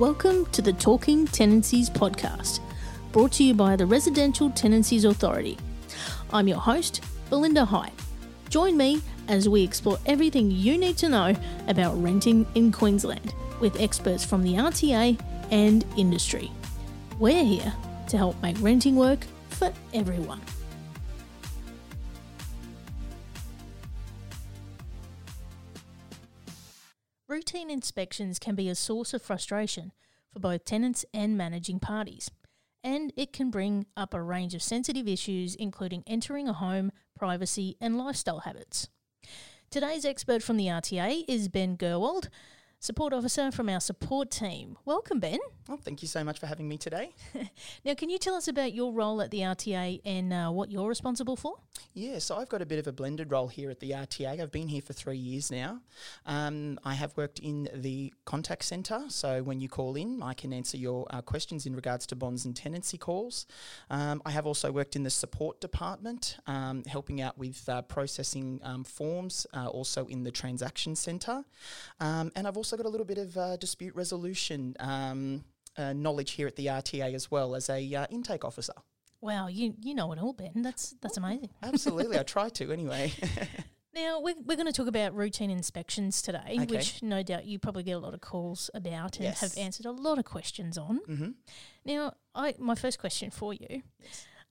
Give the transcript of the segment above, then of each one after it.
Welcome to the Talking Tenancies podcast, brought to you by the Residential Tenancies Authority. I'm your host, Belinda High. Join me as we explore everything you need to know about renting in Queensland with experts from the RTA and industry. We're here to help make renting work for everyone. Routine inspections can be a source of frustration for both tenants and managing parties, and it can bring up a range of sensitive issues, including entering a home, privacy, and lifestyle habits. Today's expert from the RTA is Ben Gerwald, support officer from our support team. Welcome, Ben. Well, thank you so much for having me today. now, can you tell us about your role at the RTA and uh, what you're responsible for? Yeah, so I've got a bit of a blended role here at the RTA. I've been here for three years now. Um, I have worked in the contact centre, so when you call in, I can answer your uh, questions in regards to bonds and tenancy calls. Um, I have also worked in the support department, um, helping out with uh, processing um, forms, uh, also in the transaction centre. Um, and I've also got a little bit of uh, dispute resolution. Um, uh, knowledge here at the RTA as well as a uh, intake officer. Wow, you you know it all, Ben. That's that's amazing. Absolutely, I try to anyway. now we're, we're going to talk about routine inspections today, Okay. which no doubt you probably get a lot of calls about and Yes. have answered a lot of questions on. hmm Now, I my first question for you: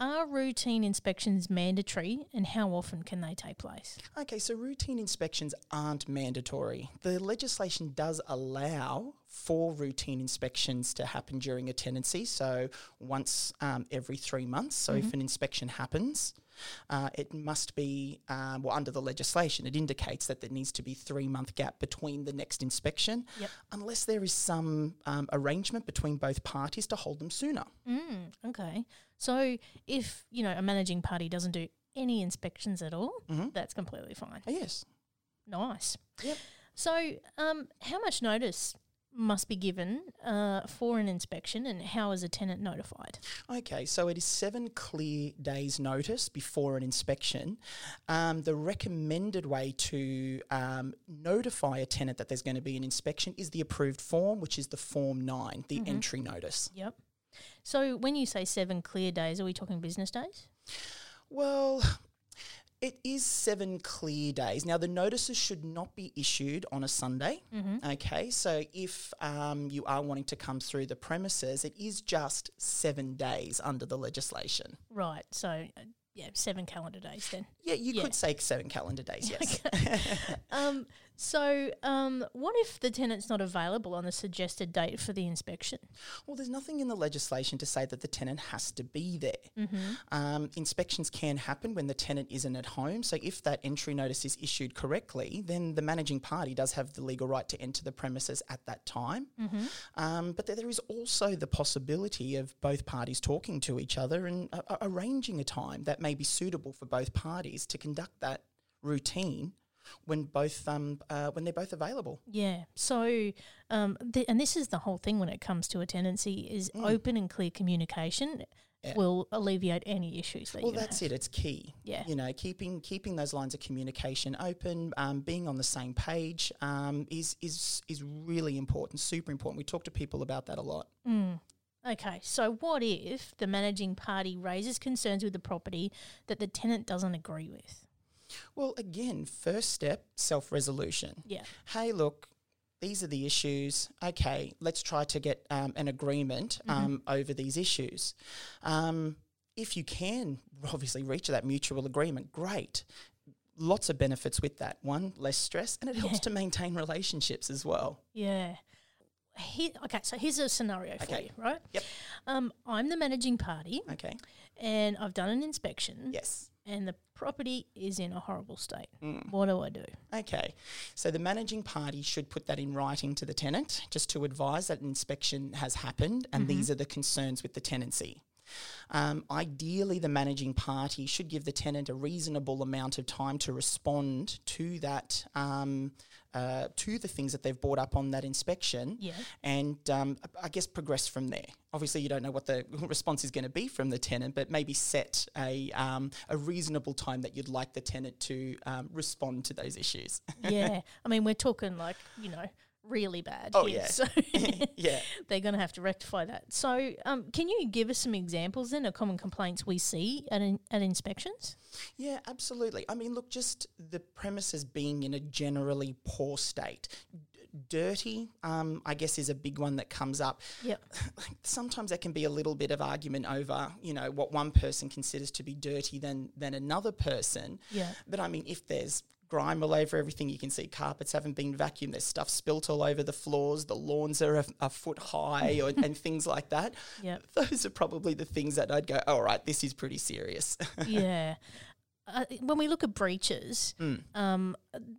Are routine inspections mandatory, and how often can they take place? Okay, so routine inspections aren't mandatory. The legislation does allow for routine inspections to happen during a tenancy, so once um, every three months. So if an inspection happens, uh, it must be, um, well, under the legislation, it indicates that there needs to be three month gap between the next inspection, Yep. unless there is some um, arrangement between both parties to hold them sooner. Mm, okay, so if you know a managing party doesn't do any inspections at all, Mhm. that's completely fine. Oh, yes. Nice. Yep. So, um, how much notice must be given uh, for an inspection, and how is a tenant notified? Okay, so it is seven clear days' notice before an inspection. Um, the recommended way to um, notify a tenant that there's going to be an inspection is the approved form, which is the Form 9, the entry notice. Yep. So, when you say seven clear days, are we talking business days? Well, it is seven clear days. Now, the notices should not be issued on a Sunday. Okay, so if um, you are wanting to come through the premises, it is just seven days under the legislation. Right. So, uh, yeah, seven calendar days then. Yeah, you Yeah. could say seven calendar days, yes. Um, so, um, what if the tenant's not available on the suggested date for the inspection? Well, there's nothing in the legislation to say that the tenant has to be there. Mm-hmm. Um, inspections can happen when the tenant isn't at home. So, if that entry notice is issued correctly, then the managing party does have the legal right to enter the premises at that time. Mm-hmm. Um, but there- there is also the possibility of both parties talking to each other and uh, uh, arranging a time that may be suitable for both parties to conduct that routine when both um, uh, when they're both available. Yeah. So, um, th- and this is the whole thing when it comes to a tenancy is open and clear communication Mm. Yeah. will alleviate any issues that Well, that's have. it. It's key. Yeah. You know, keeping keeping those lines of communication open, um, being on the same page um, is is is really important. Super important. We talk to people about that a lot. Mm. Okay, so what if the managing party raises concerns with the property that the tenant doesn't agree with? Well, again, first step, self resolution. Yeah. Hey, look. These are the issues. Okay, let's try to get um, an agreement Mm-hmm. um, over these issues. Um, if you can obviously reach that mutual agreement, great. Lots of benefits with that. One, less stress, and it helps Yeah. to maintain relationships as well. Yeah. He, okay, so here's a scenario for Okay. you, right? Yep. Um, I'm the managing party Okay. and I've done an inspection Yes. And the property is in a horrible state. Mm. What do I do? Okay. So the managing party should put that in writing to the tenant just to advise that an inspection has happened and these are the concerns with the tenancy. Um, ideally, the managing party should give the tenant a reasonable amount of time to respond to that, um, uh, to the things that they've brought up on that inspection, Yeah. and um, I guess progress from there. Obviously, you don't know what the response is going to be from the tenant, but maybe set a um, a reasonable time that you'd like the tenant to um, respond to those issues. yeah. I mean, we're talking like, you know, really bad. Oh, here, yeah. So yeah. they're going to have to rectify that. So, um, can you give us some examples then of common complaints we see at in, at inspections? Yeah, absolutely. I mean, look, just the premises being in a generally poor state. Dirty, um, I guess, is a big one that comes up. Yep. Sometimes there can be a little bit of argument over, you know, what one person considers to be dirty than than another person. Yeah. But I mean, if there's grime all over everything, you can see carpets haven't been vacuumed. There's stuff spilt all over the floors. The lawns are a, a foot high, or, and things like that. Yep. Those are probably the things that I'd go, all right, this is pretty serious. yeah. Uh, when we look at breaches, Mm. um,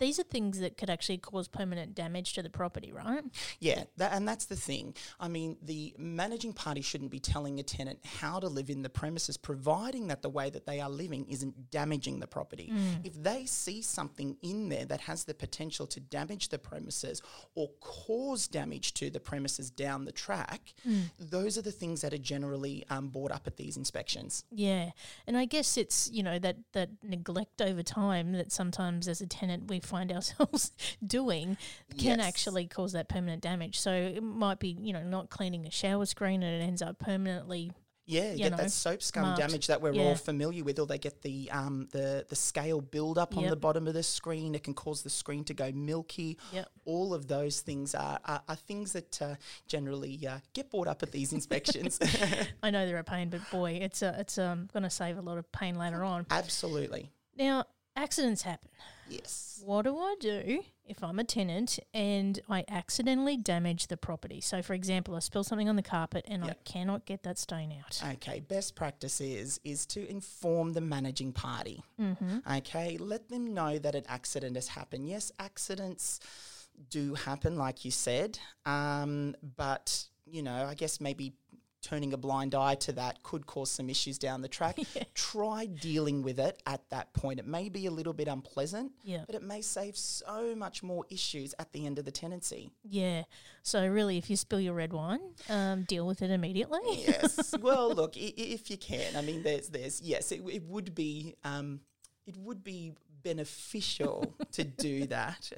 these are things that could actually cause permanent damage to the property, right? Yeah, that, and that's the thing. I mean, the managing party shouldn't be telling a tenant how to live in the premises, providing that the way that they are living isn't damaging the property. If they see something in there that has the potential to damage the premises or cause damage to the premises down the track, those are the things that are generally um, brought up at these inspections. Yeah, and I guess it's you know that that neglect over time that sometimes as a tenant we find ourselves doing can Yes. actually cause that permanent damage. So it might be you know not cleaning a shower screen and it ends up permanently. Yeah, you get know, that soap scum marked. damage that we're Yeah. all familiar with, or they get the um, the the scale build up on the bottom of the screen. It can cause the screen to go milky. Yep. All of those things are are, are things that uh, generally uh, get brought up at these inspections. I know they're a pain, but boy, it's a, it's um, going to save a lot of pain later on. Absolutely, Now accidents happen. yes. What do I do if I'm a tenant and I accidentally damage the property? So, for example, I spill something on the carpet and I cannot get that stain out. Okay, best practice is is to inform the managing party. Mm-hmm. Okay, let them know that an accident has happened. Yes, accidents do happen, like you said, um, but you know, I guess maybe turning a blind eye to that could cause some issues down the track. Try dealing with it at that point. It may be a little bit unpleasant, Yeah. but it may save so much more issues at the end of the tenancy. Yeah. So really, if you spill your red wine, um, deal with it immediately. yes. Well, look, i- if you can, I mean, there's, there's, yes, it, it would be, um, it would be beneficial to do that.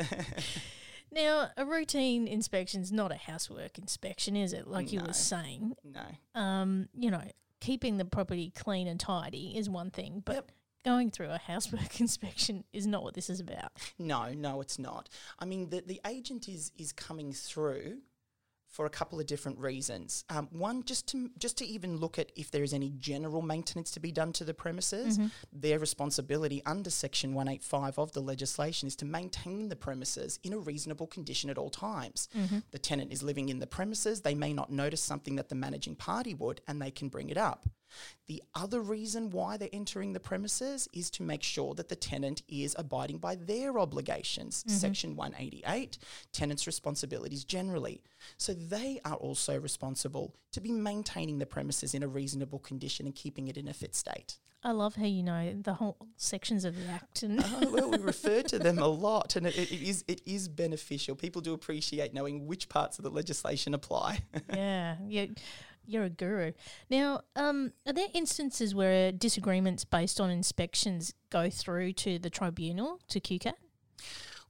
Now, a routine inspection is not a housework inspection, is it? Like you No. were saying, no. um, you know, keeping the property clean and tidy is one thing, but Yep. going through a housework inspection is not what this is about. No, no, it's not. I mean, the, the agent is is coming through for a couple of different reasons. Um, one, just to just to even look at if there is any general maintenance to be done to the premises. Their responsibility under Section One Eight Five of the legislation is to maintain the premises in a reasonable condition at all times. The tenant is living in the premises; they may not notice something that the managing party would, and they can bring it up. The other reason why they're entering the premises is to make sure that the tenant is abiding by their obligations. Mm-hmm. Section 188, tenants' responsibilities generally. So they are also responsible to be maintaining the premises in a reasonable condition and keeping it in a fit state. I love how you know the whole sections of the act and Oh, well, we refer to them a lot, and it, it is it is beneficial. People do appreciate knowing which parts of the legislation apply. yeah, you, you're a guru. Now, um, are there instances where disagreements based on inspections go through to the tribunal to QCAT?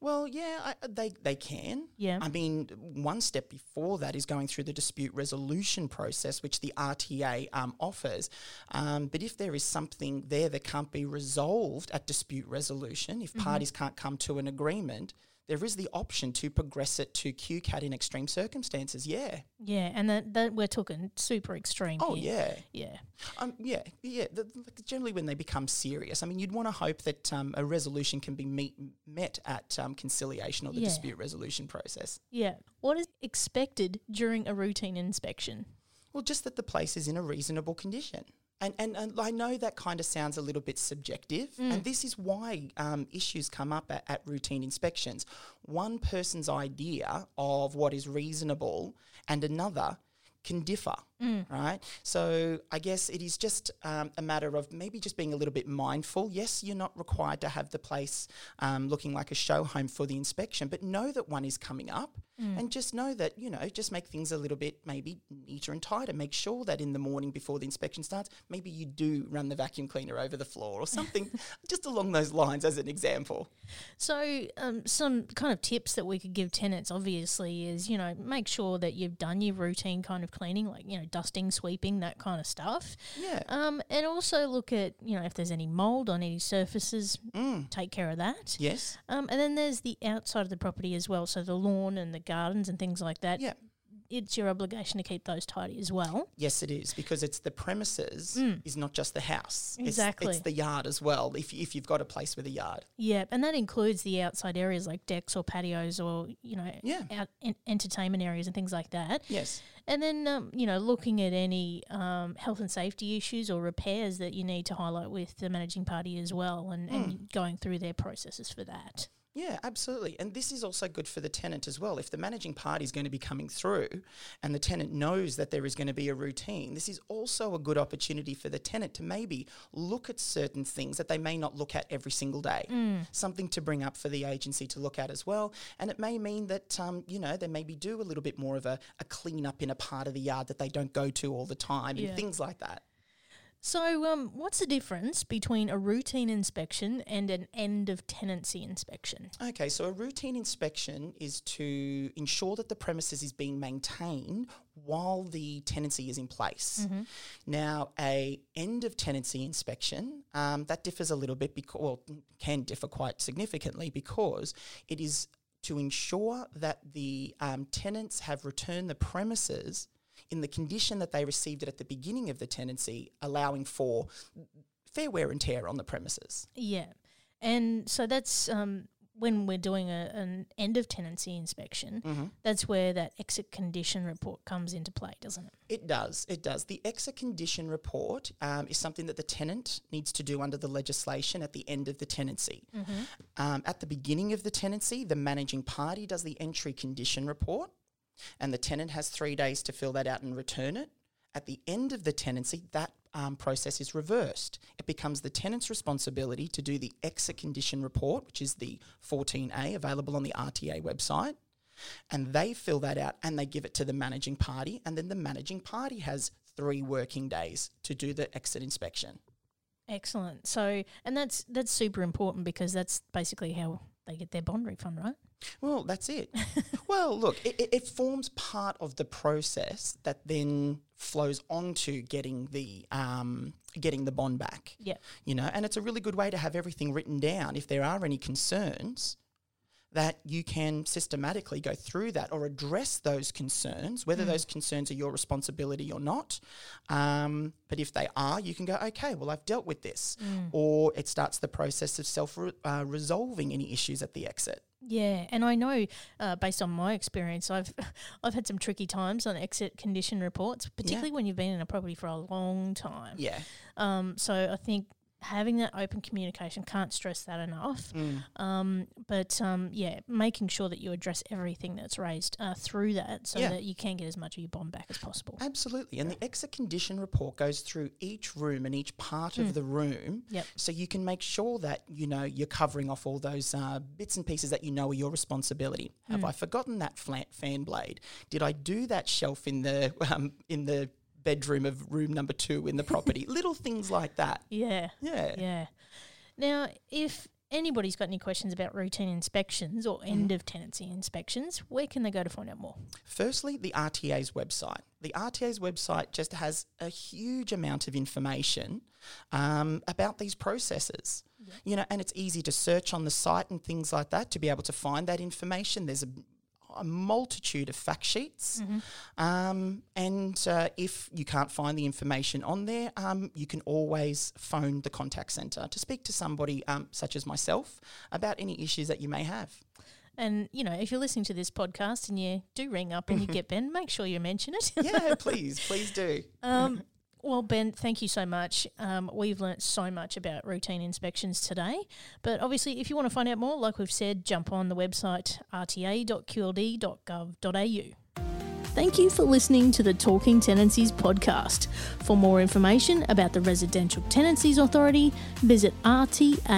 Well, yeah, I, they they can. Yeah. I mean, one step before that is going through the dispute resolution process, which the RTA um, offers. Um, but if there is something there that can't be resolved at dispute resolution, if parties can't come to an agreement, there is the option to progress it to QCAT in extreme circumstances. Yeah. Yeah, and that, that we're talking super extreme. Oh, here. yeah. yeah, Um, yeah, yeah. The, the- generally, when they become serious, I mean, you'd want to hope that um, a resolution can be meet, met at um, conciliation or the Yeah. dispute resolution process. yeah. What is expected during a routine inspection? Well, just that the place is in a reasonable condition. And, and, and I know that kind of sounds a little bit subjective, and this is why um, issues come up at, at routine inspections. One person's idea of what is reasonable and another can differ. Right? So I guess it is just um, a matter of maybe just being a little bit mindful. Yes, you're not required to have the place um, looking like a show home for the inspection, but know that one is coming up and just know that, you know, just make things a little bit maybe neater and tighter. Make sure that in the morning before the inspection starts, maybe you do run the vacuum cleaner over the floor or something just along those lines as an example. So, um, some kind of tips that we could give tenants, obviously, is you know make sure that you've done your routine kind of cleaning, like you know dusting, sweeping, that kind of stuff. Yeah. Um, and also look at you know if there's any mold on any surfaces, mm. take care of that. Yes. Um, and then there's the outside of the property as well, so the lawn and the gardens and things like that. Yeah. It's your obligation to keep those tidy as well. Yes, it is because it's the premises is not just the house. It's- Exactly. It's, the yard as well. If, if you've got a place with a yard. Yeah, and that includes the outside areas like decks or patios or you know Yeah. out, en- entertainment areas and things like that. Yes. And then, um, you know, looking at any um, health and safety issues or repairs that you need to highlight with the managing party as well and, and going through their processes for that. Yeah, absolutely. And this is also good for the tenant as well. If the managing party is going to be coming through and the tenant knows that there is going to be a routine, this is also a good opportunity for the tenant to maybe look at certain things that they may not look at every single day. Something to bring up for the agency to look at as well. And it may mean that, um, you know, they maybe do a little bit more of a, a clean up in a part of the yard that they don't go to all the time Yeah. and things like that. So, um, what's the difference between a routine inspection and an end of tenancy inspection? Okay, so a routine inspection is to ensure that the premises is being maintained while the tenancy is in place. Now, a end of tenancy inspection um, that differs a little bit because, well, can differ quite significantly because it is to ensure that the um, tenants have returned the premises in the condition that they received it at the beginning of the tenancy, allowing for fair wear and tear on the premises. Yeah. And so that's um, when we're doing a, an end of tenancy inspection, that's where that exit condition report comes into play, doesn't it? It does. It does. The exit condition report um, is something that the tenant needs to do under the legislation at the end of the tenancy. Um, at the beginning of the tenancy, the managing party does the entry condition report, and the tenant has three days to fill that out and return it. At the end of the tenancy, that um, process is reversed. It becomes the tenant's responsibility to do the exit condition report, which is the 14A available on the RTA website and they fill that out and they give it to the managing party and then the managing party has three working days to do the exit inspection Excellent. So, and that's that's super important because that's basically how they get their bond refund, right? Well that's it. Well look it, it, forms part of the process that then flows on to getting the um, getting the bond back. Yeah. you know and it's a really good way to have everything written down if there are any concerns that you can systematically go through that or address those concerns, whether those concerns are your responsibility or not. Um, but if they are, you can go, okay, well, I've dealt with this. Or it starts the process of self uh, resolving any issues at the exit. Yeah, and I know uh, based on my experience, I've I've had some tricky times on exit condition reports, particularly when you've been in a property for a long time. Yeah. Um, so I think having that open communication can't stress that enough. Um, but um, yeah, making sure that you address everything that's raised uh, through that, so Yeah. that you can get as much of your bond back as possible. Absolutely. And the exit condition report goes through each room and each part of the room. Yep. So you can make sure that, you know, you're covering off all those uh, bits and pieces that you know are your responsibility. Have I forgotten that flat fan blade? Did I do that shelf in the um, in the bedroom of room number two in the property? Little things like that. Yeah. Yeah. Yeah. Now, if anybody's got any questions about routine inspections or end of tenancy inspections, where can they go to find out more? Firstly, the RTA's website. The RTA's website just has a huge amount of information um, about these processes. You know, and it's easy to search on the site and things like that to be able to find that information. There's a, a multitude of fact sheets, um, and uh, if you can't find the information on there, um, you can always phone the contact centre to speak to somebody um, such as myself about any issues that you may have. And, you know, if you're listening to this podcast and you do ring up and you get Ben, make sure you mention it. Yeah, please, please do. Um, well, Ben, thank you so much. Um, we've learnt so much about routine inspections today. But obviously, if you want to find out more, like we've said, jump on the website rta.qld.gov.au. Thank you for listening to the Talking Tenancies podcast. For more information about the Residential Tenancies Authority, visit rta.qld.gov.au.